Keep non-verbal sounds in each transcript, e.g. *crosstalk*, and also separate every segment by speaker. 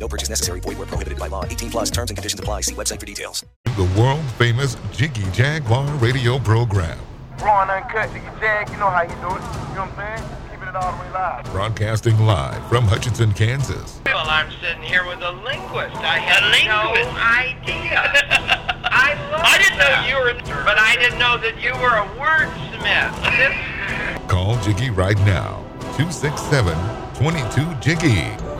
Speaker 1: No purchase necessary. Void where prohibited by law. 18 plus terms and conditions apply. See website for details.
Speaker 2: The world famous Jiggy Jaguar radio program.
Speaker 3: Raw and uncut, Jiggy Jag, you know how you do it. You know what I'm saying? Keeping it all the way live.
Speaker 2: Broadcasting live from Hutchinson, Kansas.
Speaker 4: Well, I'm sitting here with a linguist. I had
Speaker 5: A
Speaker 4: no idea. *laughs* I love
Speaker 5: I didn't know you were-
Speaker 4: but I didn't know that you were a wordsmith.
Speaker 2: Call Jiggy right now. 267 22 Jiggy.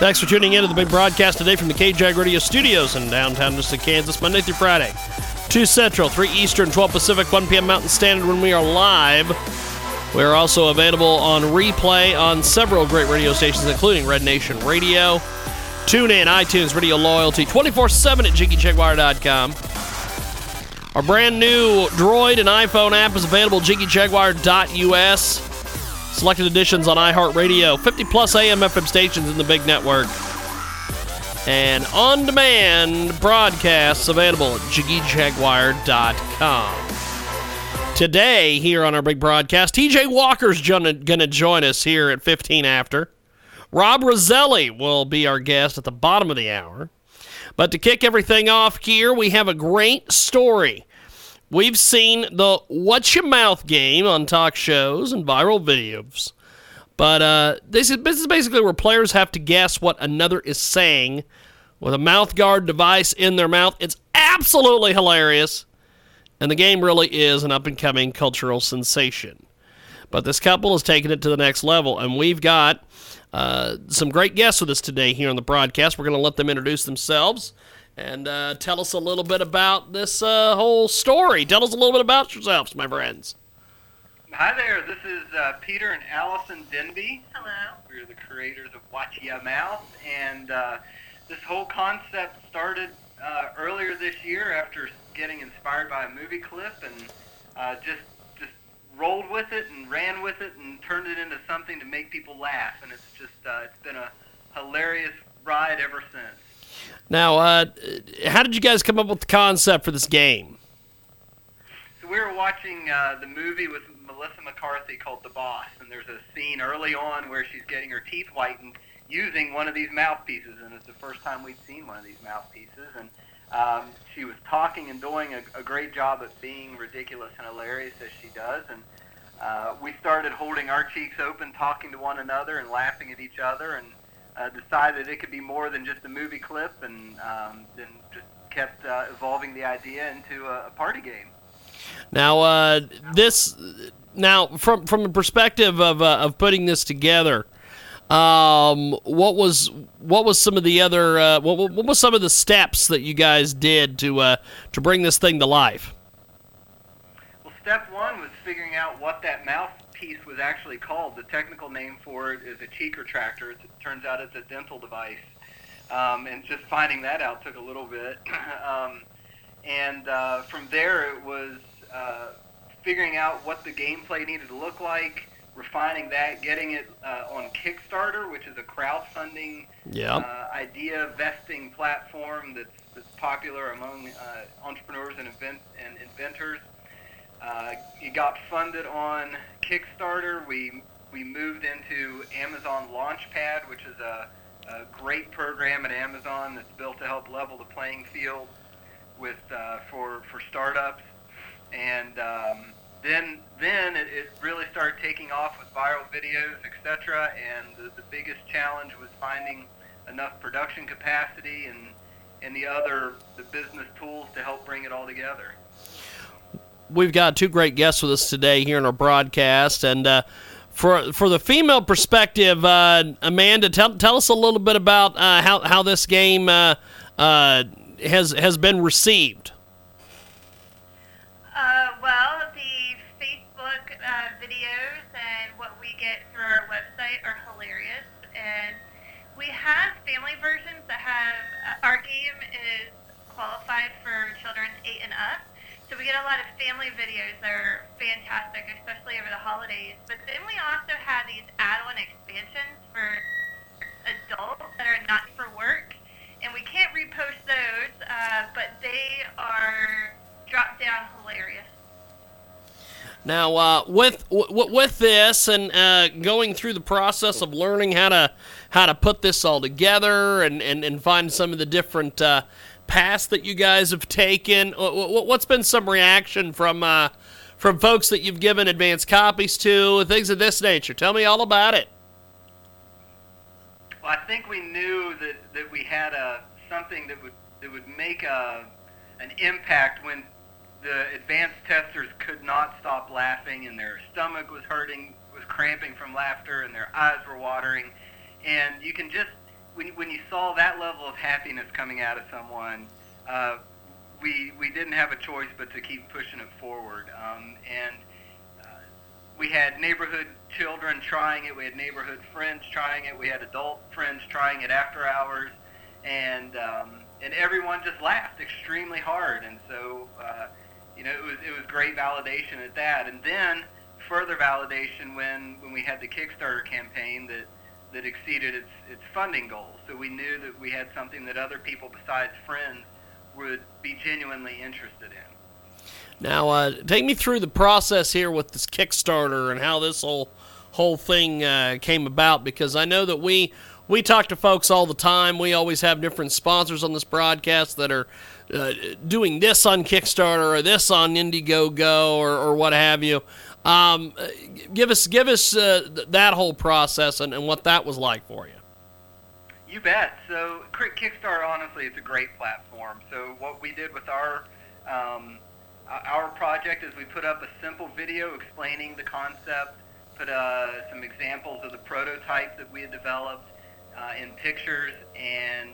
Speaker 6: Thanks for tuning in to the big broadcast today from the KJAG Radio Studios in downtown Mystic, Kansas, Monday through Friday. 2 Central, 3 Eastern, 12 Pacific, 1 p.m. Mountain Standard when we are live. We are also available on replay on several great radio stations, including Red Nation Radio, Tune in, iTunes, Radio Loyalty, 24-7 at JiggyJaguar.com. Our brand new Droid and iPhone app is available at jiggyjaguar.us. Selected editions on iHeartRadio, 50 plus AM FM stations in the big network. And on demand broadcasts available at jiggyjaguar.com. Today, here on our big broadcast, TJ Walker's going to join us here at 15 after. Rob Roselli will be our guest at the bottom of the hour. But to kick everything off here, we have a great story. We've seen the Watch Ya Mouth game on talk shows and viral videos. But uh, this, is, this is basically where players have to guess what another is saying with a mouth guard device in their mouth. It's absolutely hilarious. And the game really is an up and coming cultural sensation. But this couple has taken it to the next level, and we've got uh, some great guests with us today here on the broadcast. We're going to let them introduce themselves and uh, tell us a little bit about this uh, whole story. Tell us a little bit about yourselves, my friends.
Speaker 4: hi there. This is uh, Peter and Allison Denby.
Speaker 5: Hello.
Speaker 4: We're the creators of Watch Ya Mouth, and uh, this whole concept started uh, earlier this year after getting inspired by a movie clip, and uh, just just rolled with it and ran with it and turned it into something to make people laugh, and it's just uh, it's been a hilarious ride ever since.
Speaker 6: Now, uh, how did you guys come up with the concept for this game?
Speaker 4: So we were watching uh, the movie with Melissa McCarthy called The Boss, and there's a scene early on where she's getting her teeth whitened using one of these mouthpieces, and it's the first time we'd seen one of these mouthpieces. And um, she was talking and doing a, a great job at being ridiculous and hilarious as she does, and uh, we started holding our cheeks open, talking to one another and laughing at each other, and uh, decided it could be more than just a movie clip, and um, then just kept uh, evolving the idea into a, a party game.
Speaker 6: Now, uh, this now from from the perspective of uh, of putting this together, um, what was what was some of the other uh, what what was some of the steps that you guys did to uh, to bring this thing to life?
Speaker 4: Well, step one was figuring out what that mouthpiece was actually called. The technical name for it is a cheek retractor. It turns out it's a dental device. Um, and just finding that out took a little bit. *clears throat* um, and uh, from there, it was uh, figuring out what the gameplay needed to look like, refining that, getting it uh, on Kickstarter, which is a crowdfunding
Speaker 6: Yeah.
Speaker 4: uh, idea vesting platform that's, that's popular among uh, entrepreneurs and, invent- and inventors. Uh, it got funded on Kickstarter. We we moved into Amazon Launchpad, which is a, a great program at Amazon that's built to help level the playing field with uh, for for startups. And um, then then it, it really started taking off with viral videos, etc. And the, the biggest challenge was finding enough production capacity and and the other the business tools to help bring it all together.
Speaker 6: We've got two great guests with us today here in our broadcast, and uh, for for the female perspective, uh, Amanda, tell tell us a little bit about uh, how how this game uh, uh, has has been received.
Speaker 5: Uh, well, the Facebook videos and what we get through our website are hilarious, and we have family versions that have. Our game is qualified for children eight and up, so we get a lot of family videos that are fantastic, especially over the holidays. But then we also have these add-on expansions for adults that are not for work, and we can't repost those, uh, but they are drop down hilarious.
Speaker 6: Now, uh, with w- with this and uh, going through the process of learning how to how to put this all together and, and, and find some of the different uh, paths that you guys have taken, what's been some reaction from uh, from folks that you've given advance copies to, things of this nature? Tell me all about it.
Speaker 4: Well, I think we knew that, that we had a something that would that would make a an impact when the advanced testers could not stop laughing and their stomach was hurting, was cramping from laughter, and their eyes were watering. And you can just, when, when you saw that level of happiness coming out of someone, uh, we, we didn't have a choice but to keep pushing it forward. Um, and uh, we had neighborhood children trying it, we had neighborhood friends trying it, we had adult friends trying it after hours, and um, and everyone just laughed extremely hard. And so uh, you know, it was it was great validation at that, and then further validation when when we had the Kickstarter campaign that that exceeded its its funding goals. So we knew that we had something that other people besides friends would be genuinely interested in.
Speaker 6: Now, uh, take me through the process here with this Kickstarter and how this whole whole thing uh, came about, because I know that we we talk to folks all the time. We always have different sponsors on this broadcast that are uh, doing this on Kickstarter or this on Indiegogo or, or what have you. Um, give us give us uh, that whole process and, and what that was like for you.
Speaker 4: You bet. So Kickstarter, honestly, it's a great platform. So what we did with our um, our project is we put up a simple video explaining the concept, put uh, some examples of the prototype that we had developed uh, in pictures, and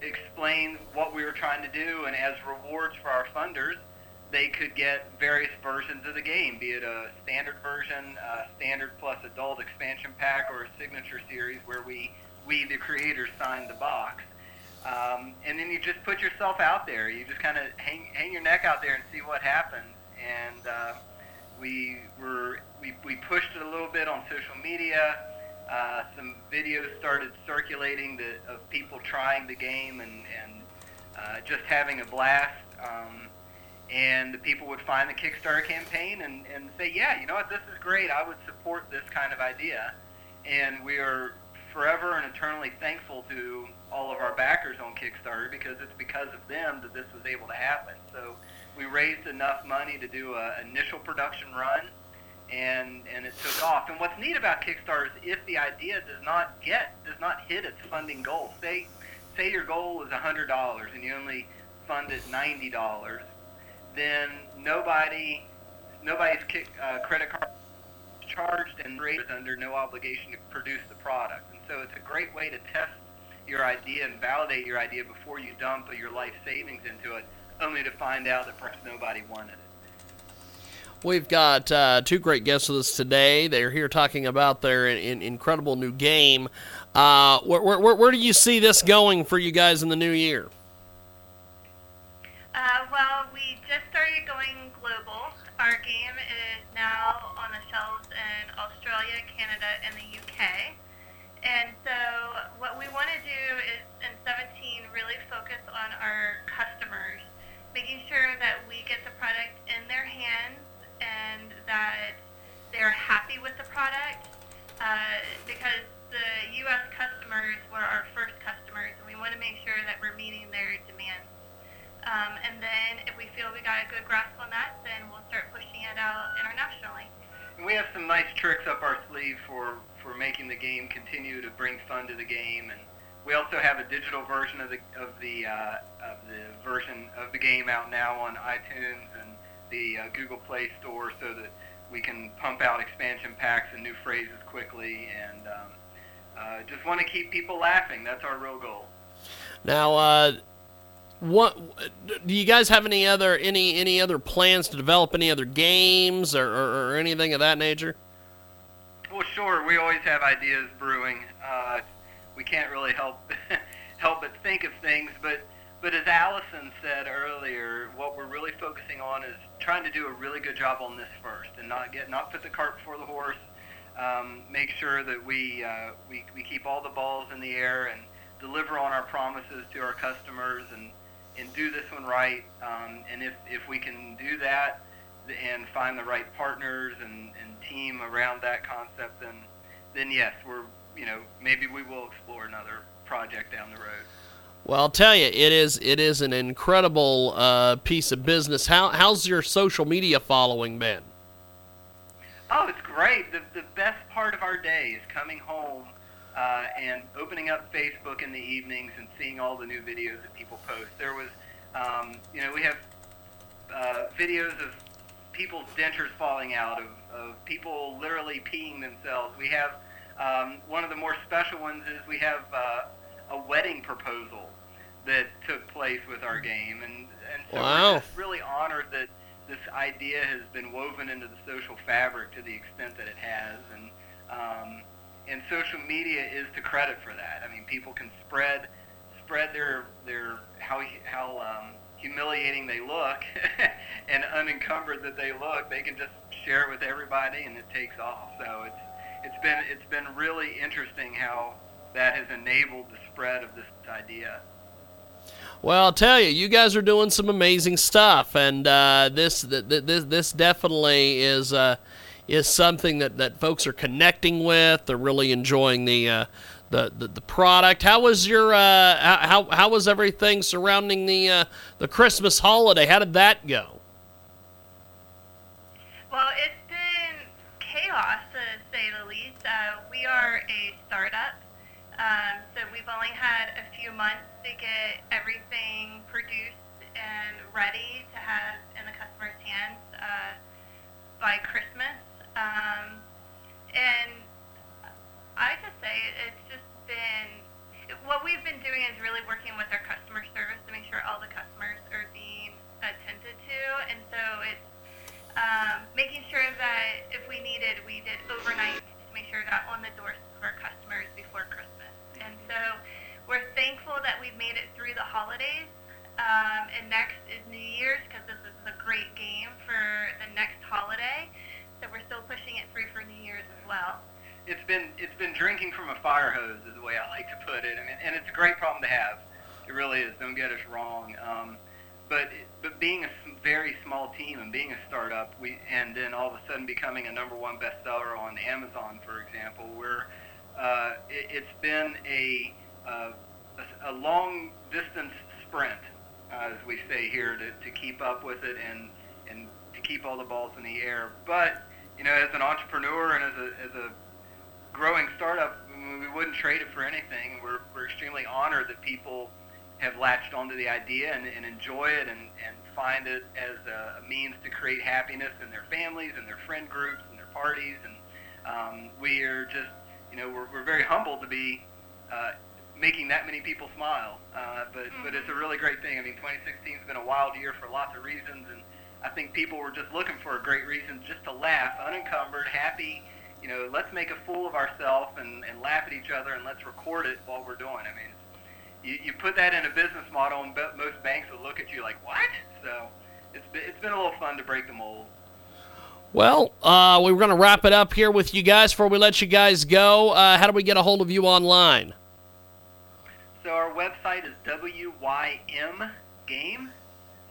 Speaker 4: explained what we were trying to do, and as rewards for our funders, they could get various versions of the game, be it a standard version, a standard plus adult expansion pack, or a signature series where we, we the creators, signed the box. Um, and then you just put yourself out there. You just kind of hang, hang your neck out there and see what happens. And uh, we were we, we pushed it a little bit on social media. Uh, some videos started circulating of people trying the game and, and uh, just having a blast. Um, and the people would find the Kickstarter campaign and, and say, yeah, you know what, this is great. I would support this kind of idea. And we are forever and eternally thankful to all of our backers on Kickstarter because it's because of them that this was able to happen. So we raised enough money to do an initial production run and and it took off. And what's neat about Kickstarter is if the idea does not get does not hit its funding goal, say say your goal is hundred dollars and you only fund it ninety dollars, then nobody nobody's kick, uh, credit card charged and raised under no obligation to produce the product. And so it's a great way to test your idea and validate your idea before you dump your life savings into it, only to find out that perhaps nobody wanted it.
Speaker 6: We've got uh, two great guests with us today. They're here talking about their in, in, incredible new game. Uh, where, where, where, do you see this going for you guys in the new year?
Speaker 5: Our game is now on the shelves in Australia, Canada, and the UK. And so, what we want to do is in 17 really focus on our customers, making sure that we get the product in their hands and that they're happy with the product uh, because the U.S. customers were our first customers, and we want to make sure that we're meeting their demands. Um, and then if we feel we got a good grasp on that, then we'll start pushing it out internationally.
Speaker 4: And we have some nice tricks up our sleeve for, for making the game continue to bring fun to the game. And we also have a digital version of the of the uh, of the version of the game out now on iTunes and the uh, Google Play Store so that we can pump out expansion packs and new phrases quickly, and um, uh, just want to keep people laughing. That's our real goal.
Speaker 6: Now, uh, what do you guys have any other any any other plans to develop any other games or, or, or anything of that nature?
Speaker 4: Well, sure. We always have ideas brewing. Uh, we can't really help *laughs* help but think of things, but but as Allison said earlier, what we're really focusing on is trying to do a really good job on this first, and not get not put the cart before the horse. Um, make sure that we, uh, we we keep all the balls in the air and deliver on our promises to our customers and and do this one right. Um, and if if we can do that and find the right partners and, and team around that concept, then then yes, we're you know maybe we will explore another project down the road.
Speaker 6: Well, I'll tell you, it is it is an incredible uh, piece of business. How how's your social media following been?
Speaker 4: Oh, it's great. The the best part of our day is coming home uh, and opening up Facebook in the evenings and seeing all the new videos that people post. There was, um, you know, we have uh, videos of people's dentures falling out, of, of people literally peeing themselves. We have um, one of the more special ones is we have uh, a wedding proposal that took place with our game, and and so
Speaker 6: Wow.
Speaker 4: we're just really honored that this idea has been woven into the social fabric to the extent that it has, and um, and social media is to credit for that. I mean, people can spread spread their their how how um, humiliating they look *laughs* and unencumbered that they look. They can just share it with everybody, and it takes off. So it's it's been it's been really interesting how that has enabled the spread of this idea.
Speaker 6: Well, I'll tell you, you guys are doing some amazing stuff, and uh, this, th- th- this this definitely is uh, is something that, that folks are connecting with. They're really enjoying the uh, the, the the product. How was your uh, how how was everything surrounding the uh, the Christmas holiday? How did that go?
Speaker 5: Well, it's been chaos to say the least. Uh, we are a startup, um, so we've only had a few months to get everything produced and ready to have in the customer's hands uh, by Christmas. Um, and I just say it's just been what we've been doing is really working with our customer service to make sure all the customers are being attended to, and so it's um, making sure that if we needed, we did overnight to make sure it got on the doors of our customers before Christmas. And so we're thankful that we've made it through the holidays. Um, and next is New Year's because this is a great game for the next holiday. So we're still pushing it through for New Year's as well.
Speaker 4: It's been it's been drinking from a fire hose is the way I like to put it. I mean, and it's a great problem to have. It really is. Don't get us wrong. Um, but but being a very small team and being a startup, we and then all of a sudden becoming a number one bestseller on Amazon, for example, we're uh, it, it's been a, uh, a a long distance sprint, uh, as we say here, to, to keep up with it and and to keep all the balls in the air. But you know, as an entrepreneur and as a as a growing startup, we wouldn't trade it for anything. We're, we're extremely honored that people have latched onto the idea and, and enjoy it and, and find it as a, a means to create happiness in their families and their friend groups and their parties. And um, we are just, you know, we're, we're very humbled to be uh, making that many people smile. Uh, but, but it's a really great thing. I mean, 2016 has been a wild year for lots of reasons. And I think people were just looking for a great reason just to laugh, unencumbered, happy. You know, let's make a fool of ourselves and, and laugh at each other and let's record it while we're doing. it. I mean, you, you put that in a business model and most banks will look at you like, what? So it's been, it's been a little fun to break the mold.
Speaker 6: Well, uh, we are going to wrap it up here with you guys before we let you guys go. Uh, how do we get a hold of you online?
Speaker 4: So our website is WYM Game.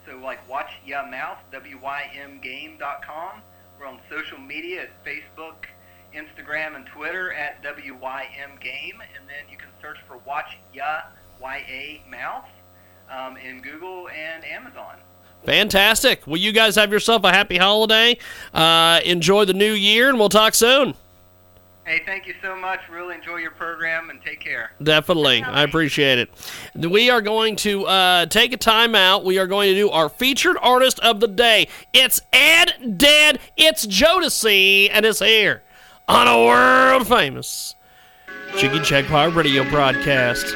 Speaker 4: So like watch ya mouth, WYMGame.com. We're on social media at Facebook, Instagram, and Twitter at WYM Game. And then you can search for Watch Ya YA Mouth um, in Google and Amazon.
Speaker 6: Fantastic. Well, you guys have yourself a happy holiday. Uh, enjoy the new year, and we'll talk soon.
Speaker 4: Hey, thank you so much. Really enjoy your program and take care.
Speaker 6: Definitely. I appreciate it. We are going to uh, take a time out. We are going to do our featured artist of the day. It's Ed Dead. It's Jodeci, and it's here on a world famous Jiggy Jaguar radio broadcast.